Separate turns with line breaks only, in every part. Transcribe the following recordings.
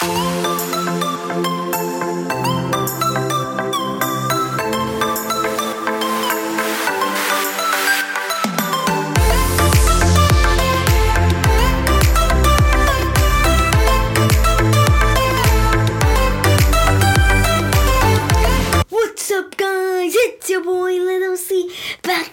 What's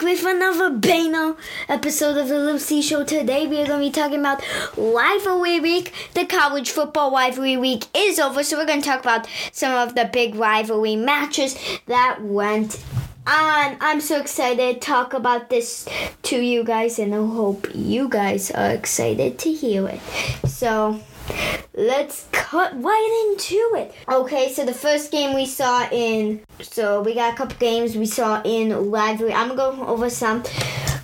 with another banger episode of the C Show. Today we are going to be talking about rivalry week. The college football rivalry week is over, so we're going to talk about some of the big rivalry matches that went on. I'm so excited to talk about this to you guys, and I hope you guys are excited to hear it. So. Let's cut right into it. Okay, so the first game we saw in, so we got a couple games we saw in rivalry. I'm gonna go over some.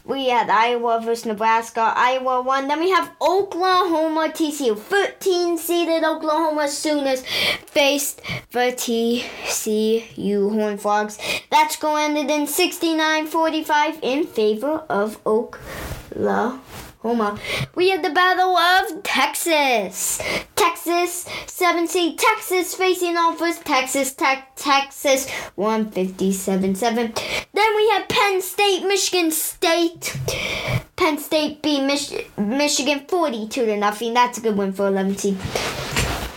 We had Iowa versus Nebraska. Iowa won. Then we have Oklahoma TCU. 13 seeded Oklahoma Sooners faced the TCU Horn Frogs. That score ended in 69 45 in favor of Oklahoma. Homa. We had the Battle of Texas. Texas, 7 seed Texas facing off with Texas Tech, Texas, 157 7. Then we had Penn State, Michigan State. Penn State beat Mich- Michigan 42 to nothing. That's a good win for 11 seed.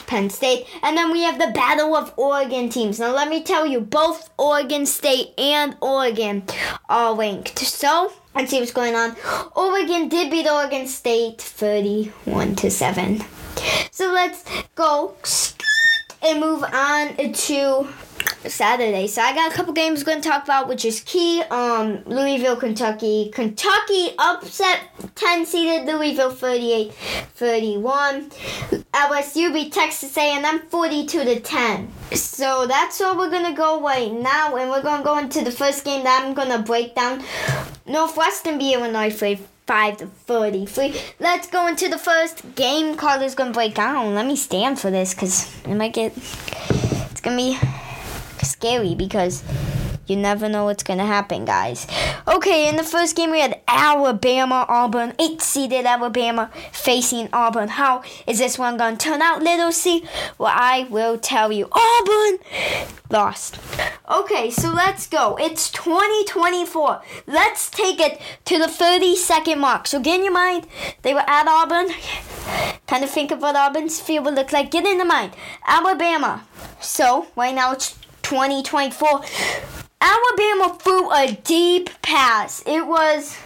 Penn State. And then we have the Battle of Oregon teams. Now, let me tell you, both Oregon State and Oregon are ranked. So, let's see what's going on. Oregon did beat Oregon State 31 to 7. So, let's go and move on to Saturday. So I got a couple games we're going to talk about, which is key. Um, Louisville, Kentucky. Kentucky upset 10 seeded Louisville 38 31. LSU beat Texas A&M 42 to 10. So that's all we're going to go right now, and we're going to go into the first game that I'm going to break down. Northwestern beat Illinois 5 to 33. Let's go into the first game. Carter's going to break down. Let me stand for this because it might get. It's going to be scary because you never know what's gonna happen, guys. Okay, in the first game we had Alabama Auburn, eight seeded Alabama facing Auburn. How is this one gonna turn out, little C? Well, I will tell you. Auburn lost. Okay, so let's go. It's 2024. Let's take it to the 30 second mark. So get in your mind, they were at Auburn. Kind of think of what Auburn's field would look like. Get in the mind. Alabama. So right now it's 2024. Alabama threw a deep pass. It was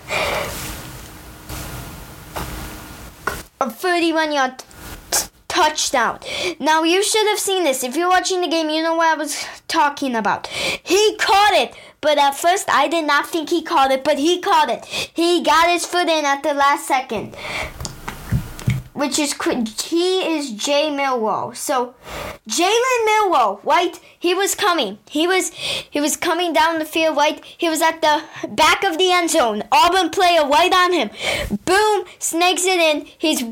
a 31 yard t- touchdown. Now, you should have seen this. If you're watching the game, you know what I was talking about. He caught it. But at first, I did not think he caught it, but he caught it. He got his foot in at the last second which is he is Jay Milroe. So Jalen Milroe, right? He was coming. He was he was coming down the field, right? He was at the back of the end zone. Auburn player right on him. Boom, snakes it in. He's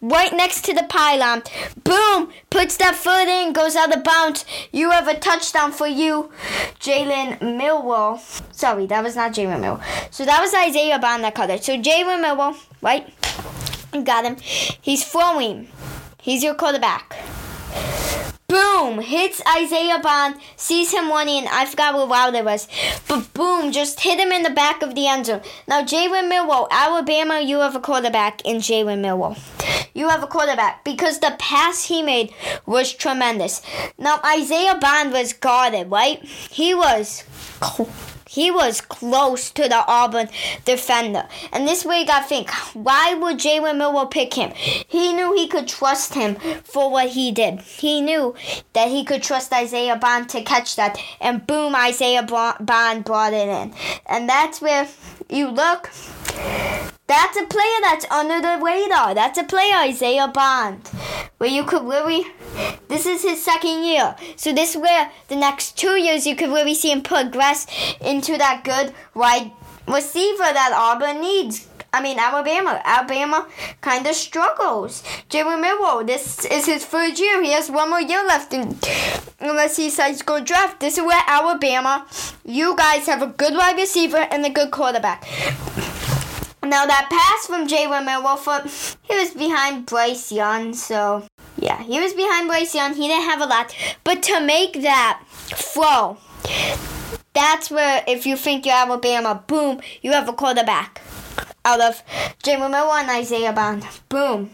right next to the pylon. Boom, puts that foot in, goes out of bounds. You have a touchdown for you, Jalen Milroe. Sorry, that was not Jalen Milroe. So that was Isaiah Bond that caught it. So Jalen Milroe, right? Got him. He's throwing. He's your quarterback. Boom! Hits Isaiah Bond, sees him running. I forgot what route it was. But boom, just hit him in the back of the end zone. Now, Jalen Milroe, Alabama, you have a quarterback in Jalen Milroe. You have a quarterback because the pass he made was tremendous. Now, Isaiah Bond was guarded, right? He was he was close to the Auburn defender. And this way I think, why would Jalen Milroe pick him? He knew he could trust him for what he did. He knew that he could trust Isaiah Bond to catch that. And boom, Isaiah Bond brought it in. And that's where you look. That's a player that's under the radar. That's a player, Isaiah Bond. Where you could really, this is his second year. So this is where the next two years you could really see him progress into that good wide receiver that Auburn needs. I mean, Alabama. Alabama kind of struggles. Jalen Milroe, this is his third year. He has one more year left in, unless he decides to go draft. This is where Alabama, you guys have a good wide receiver and a good quarterback. Now that pass from Jalen Milroe, uh, he was behind Bryce Young, so Yeah, he was behind Bryce Young. He didn't have a lot. But to make that throw, that's where, if you think you're Alabama, boom, you have a quarterback out of Jalen Milroe and Isaiah Bond. Boom.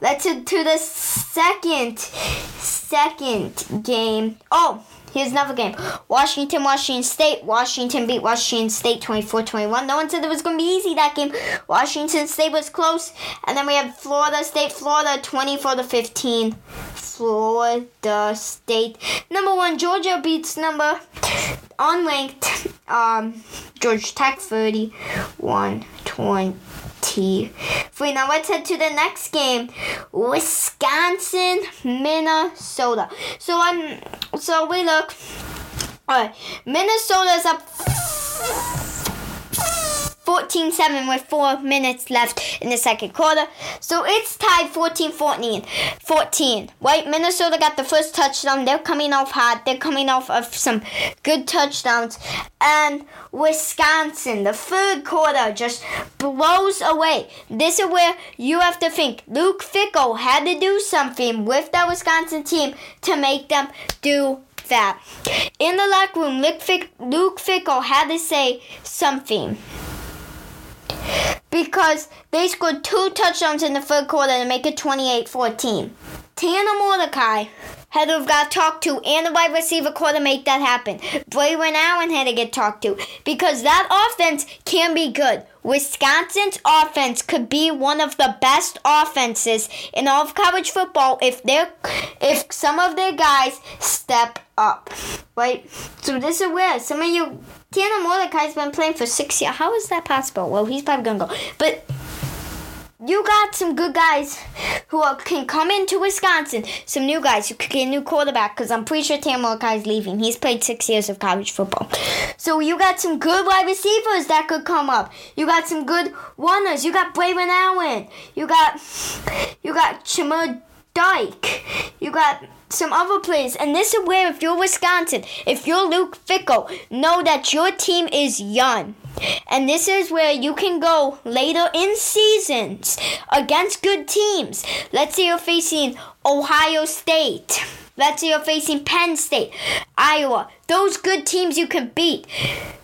Let's to, to the second second game. Oh, here's another game. Washington, Washington State. Washington beat Washington State 24-21. No one said it was going to be easy that game. Washington State was close. And then we have Florida State, Florida 24 to 15. Florida State. Number one, Georgia beats number unranked um, Georgia Tech 31 20. Wait, now let's head to the next game. Wisconsin, Minnesota. So I'm so we look. Alright. Minnesota's up 14 7 with 4 minutes left in the second quarter. So it's tied 14 14. 14. Right? Minnesota got the first touchdown. They're coming off hot. They're coming off of some good touchdowns. And Wisconsin, the third quarter, just blows away. This is where you have to think Luke Fickell had to do something with that Wisconsin team to make them do that. In the locker room, Luke Fickell had to say something because they scored two touchdowns in the third quarter to make it 28 14. Tanner Mordecai had to have got talked to and the wide receiver corps to make that happen. Braylon Allen had to get talked to because that offense can be good. Wisconsin's offense could be one of the best offenses in all of college football if they if some of their guys step up. Right? So this is where some of you Tanner Mordecai's been playing for six years. How is that possible? Well, he's probably gonna go. But you got some good guys who are, can come into Wisconsin. Some new guys who could get a new quarterback because I'm pretty sure Tam is leaving. He's played six years of college football. So you got some good wide receivers that could come up. You got some good runners. You got Braylon Allen. You got you got Chimere Dike. You got some other players. And this is where, if you're Wisconsin, if you're Luke Fickell, know that your team is young. And this is where you can go later in seasons against good teams. Let's say you're facing Ohio State. Let's say you're facing Penn State, Iowa. Those good teams you can beat.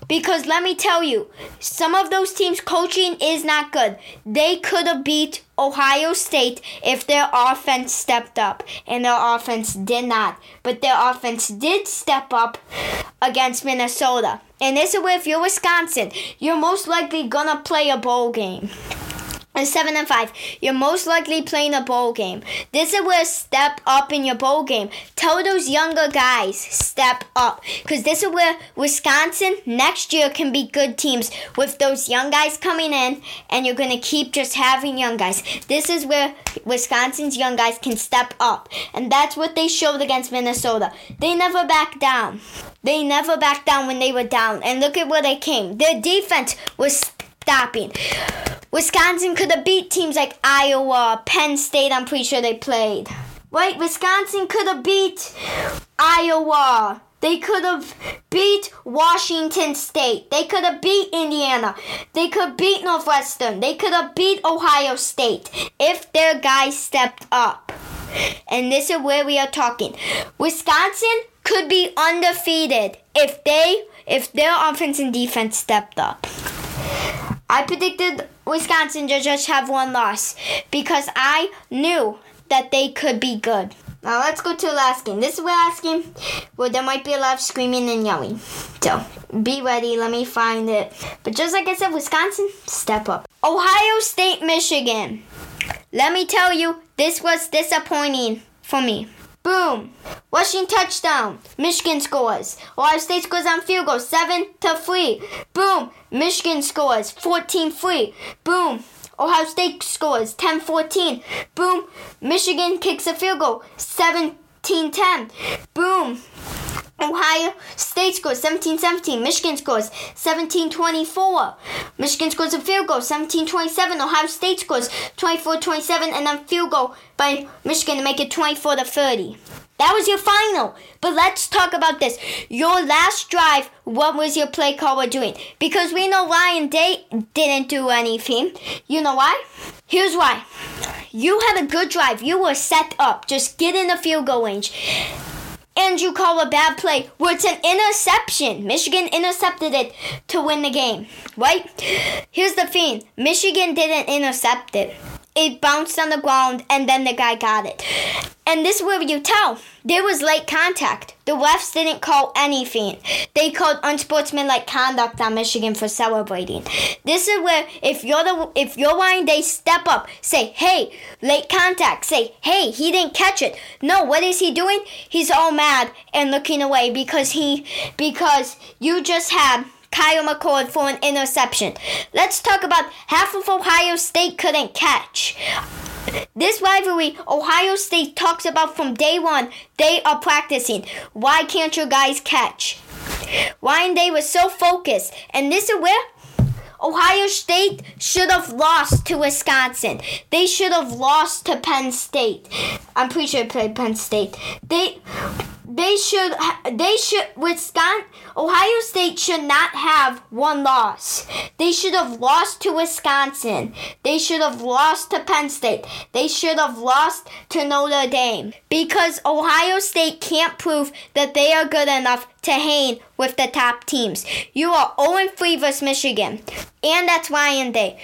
Because let me tell you, some of those teams' coaching is not good. They could have beat Ohio State if their offense stepped up, and their offense did not. But their offense did step up against Minnesota. And this is where, if you're Wisconsin, you're most likely gonna play a bowl game and seven and five, you're most likely playing a bowl game. This is where step up in your bowl game. Tell those younger guys step up, because this is where Wisconsin next year can be good teams with those young guys coming in, and you're gonna keep just having young guys. This is where Wisconsin's young guys can step up, and that's what they showed against Minnesota. They never backed down. They never backed down when they were down, and look at where they came. Their defense was stopping. Wisconsin could have beat teams like Iowa, Penn State, I'm pretty sure they played. Right? Wisconsin could have beat Iowa. They could have beat Washington State. They could have beat Indiana. They could beat Northwestern. They could have beat Ohio State if their guys stepped up. And this is where we are talking. Wisconsin could be undefeated if they if their offense and defense stepped up. I predicted Wisconsin to just have one loss because I knew that they could be good. Now let's go to the last game. This is the last game where there might be a lot of screaming and yelling. So be ready. Let me find it. But just like I said, Wisconsin, step up. Ohio State, Michigan. Let me tell you, this was disappointing for me. Boom. Washington touchdown. Michigan scores. Ohio State scores on field goal. 7 to 3. Boom. Michigan scores. 14 3. Boom. Ohio State scores 10 14. Boom. Michigan kicks a field goal. 17 10. Boom. Ohio State scores 17 17. Michigan scores 17 24. Michigan scores a field goal 17 27. Ohio State scores 24 27. And then field goal by Michigan to make it 24 to 30. That was your final. But let's talk about this. Your last drive, what was your play caller doing? Because we know Ryan Day didn't do anything. You know why? Here's why. You had a good drive. You were set up. Just get in the field goal range. And you call a bad play where it's an interception. Michigan intercepted it to win the game, right? Here's the thing Michigan didn't intercept it it bounced on the ground and then the guy got it. And this is where you tell there was late contact. The refs didn't call anything. They called unsportsmanlike conduct on Michigan for celebrating. This is where if you're the if you're lying, they step up, say, "Hey, late contact." Say, "Hey, he didn't catch it." No, what is he doing? He's all mad and looking away because he because you just had Kyle McCord for an interception. Let's talk about half of Ohio State couldn't catch. This rivalry Ohio State talks about from day one, they are practicing. Why can't your guys catch? Ryan Day was so focused, and this is where Ohio State should have lost to Wisconsin. They should have lost to Penn State. I'm pretty sure they played Penn State. They they should they should Wisconsin Ohio State should not have one loss. They should have lost to Wisconsin. They should have lost to Penn State. They should have lost to Notre Dame because Ohio State can't prove that they are good enough to hang with the top teams. You are 0 3 versus Michigan. And that's Ryan Day.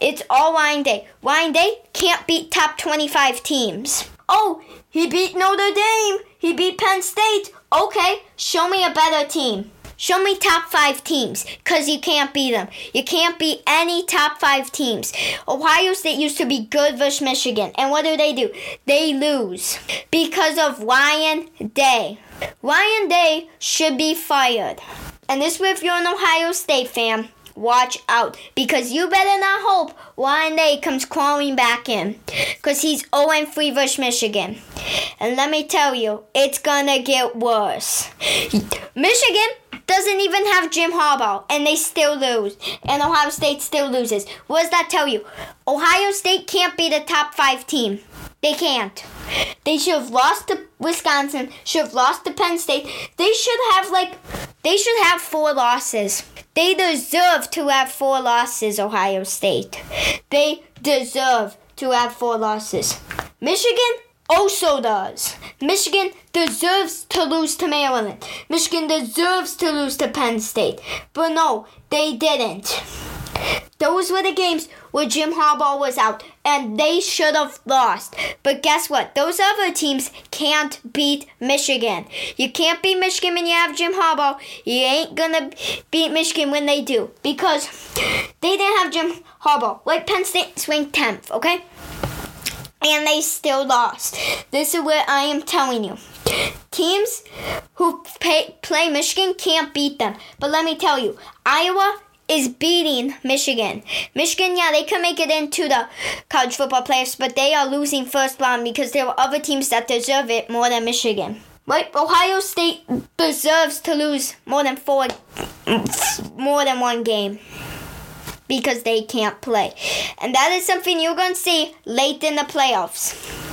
It's all Ryan Day. Ryan Day can't beat top 25 teams. Oh, he beat Notre Dame. He beat Penn State. Okay, show me a better team. Show me top five teams, because you can't beat them. You can't beat any top five teams. Ohio State used to be good versus Michigan. And what do they do? They lose because of Ryan Day. Ryan Day should be fired. And this with you're an Ohio State fan watch out because you better not hope one day comes crawling back in because he's 0 3 versus Michigan. And let me tell you, it's gonna get worse. Michigan doesn't even have Jim Harbaugh, and they still lose. And Ohio State still loses. What does that tell you? Ohio State can't be the top five team. They can't. They should have lost to Wisconsin, should have lost to Penn State. They should have, like, they should have four losses. They deserve to have four losses, Ohio State. They deserve to have four losses. Michigan also does. Michigan deserves to lose to Maryland. Michigan deserves to lose to Penn State. But no, they didn't. Those were the games where Jim Harbaugh was out, and they should have lost. But guess what? Those other teams can't beat Michigan. You can't beat Michigan when you have Jim Harbaugh. You ain't gonna beat Michigan when they do because they didn't have Jim Harbaugh. Like Penn State swing 10th, okay? And they still lost. This is what I am telling you. Teams who pay, play Michigan can't beat them. But let me tell you, Iowa is beating Michigan. Michigan, yeah, they can make it into the college football playoffs, but they are losing first round because there are other teams that deserve it more than Michigan. Right? Ohio State deserves to lose more than four, more than one game because they can't play. And that is something you're to see late in the playoffs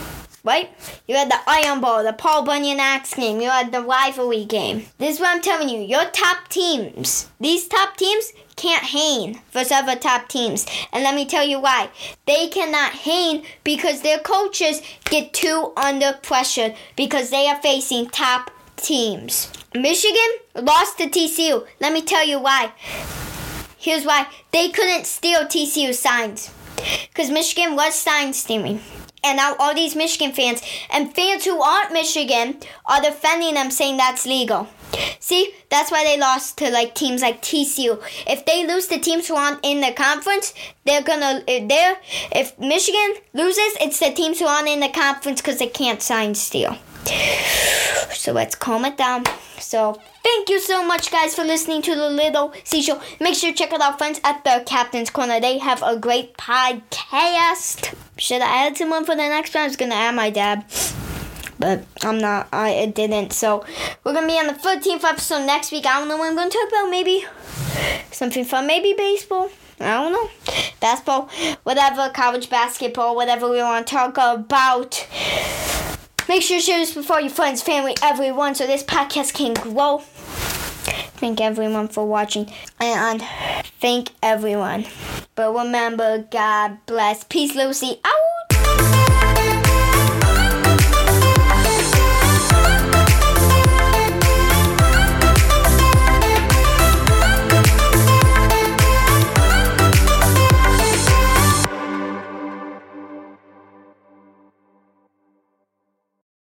right? You had the Iron Bowl, the Paul Bunyan Axe game, you had the rivalry game. This is what I'm telling you. Your top teams, these top teams can't hang versus other top teams. And let me tell you why. They cannot hang because their coaches get too under pressure because they are facing top teams. Michigan lost to TCU. Let me tell you why. Here's why. They couldn't steal TCU signs. Because Michigan was sign stealing. And now all these Michigan fans and fans who aren't Michigan are defending them saying that's legal. See, that's why they lost to like teams like TCU. If they lose to teams who aren't in the conference, they're gonna if they're if Michigan loses, it's the teams who aren't in the conference because they can't sign steal. So let's calm it down. So thank you so much, guys, for listening to the Little C Show. Make sure to check out our friends at the Captain's Corner. They have a great podcast. Should I add someone for the next one? I was gonna add my dad. But I'm not. I didn't. So we're gonna be on the 13th episode next week. I don't know what I'm gonna talk about. Maybe something fun. Maybe baseball. I don't know. Basketball, whatever, college basketball, whatever we want to talk about. Make sure to share this before your friends, family, everyone, so this podcast can grow. Thank everyone for watching, and thank everyone. But remember, God bless. Peace, Lucy. Out.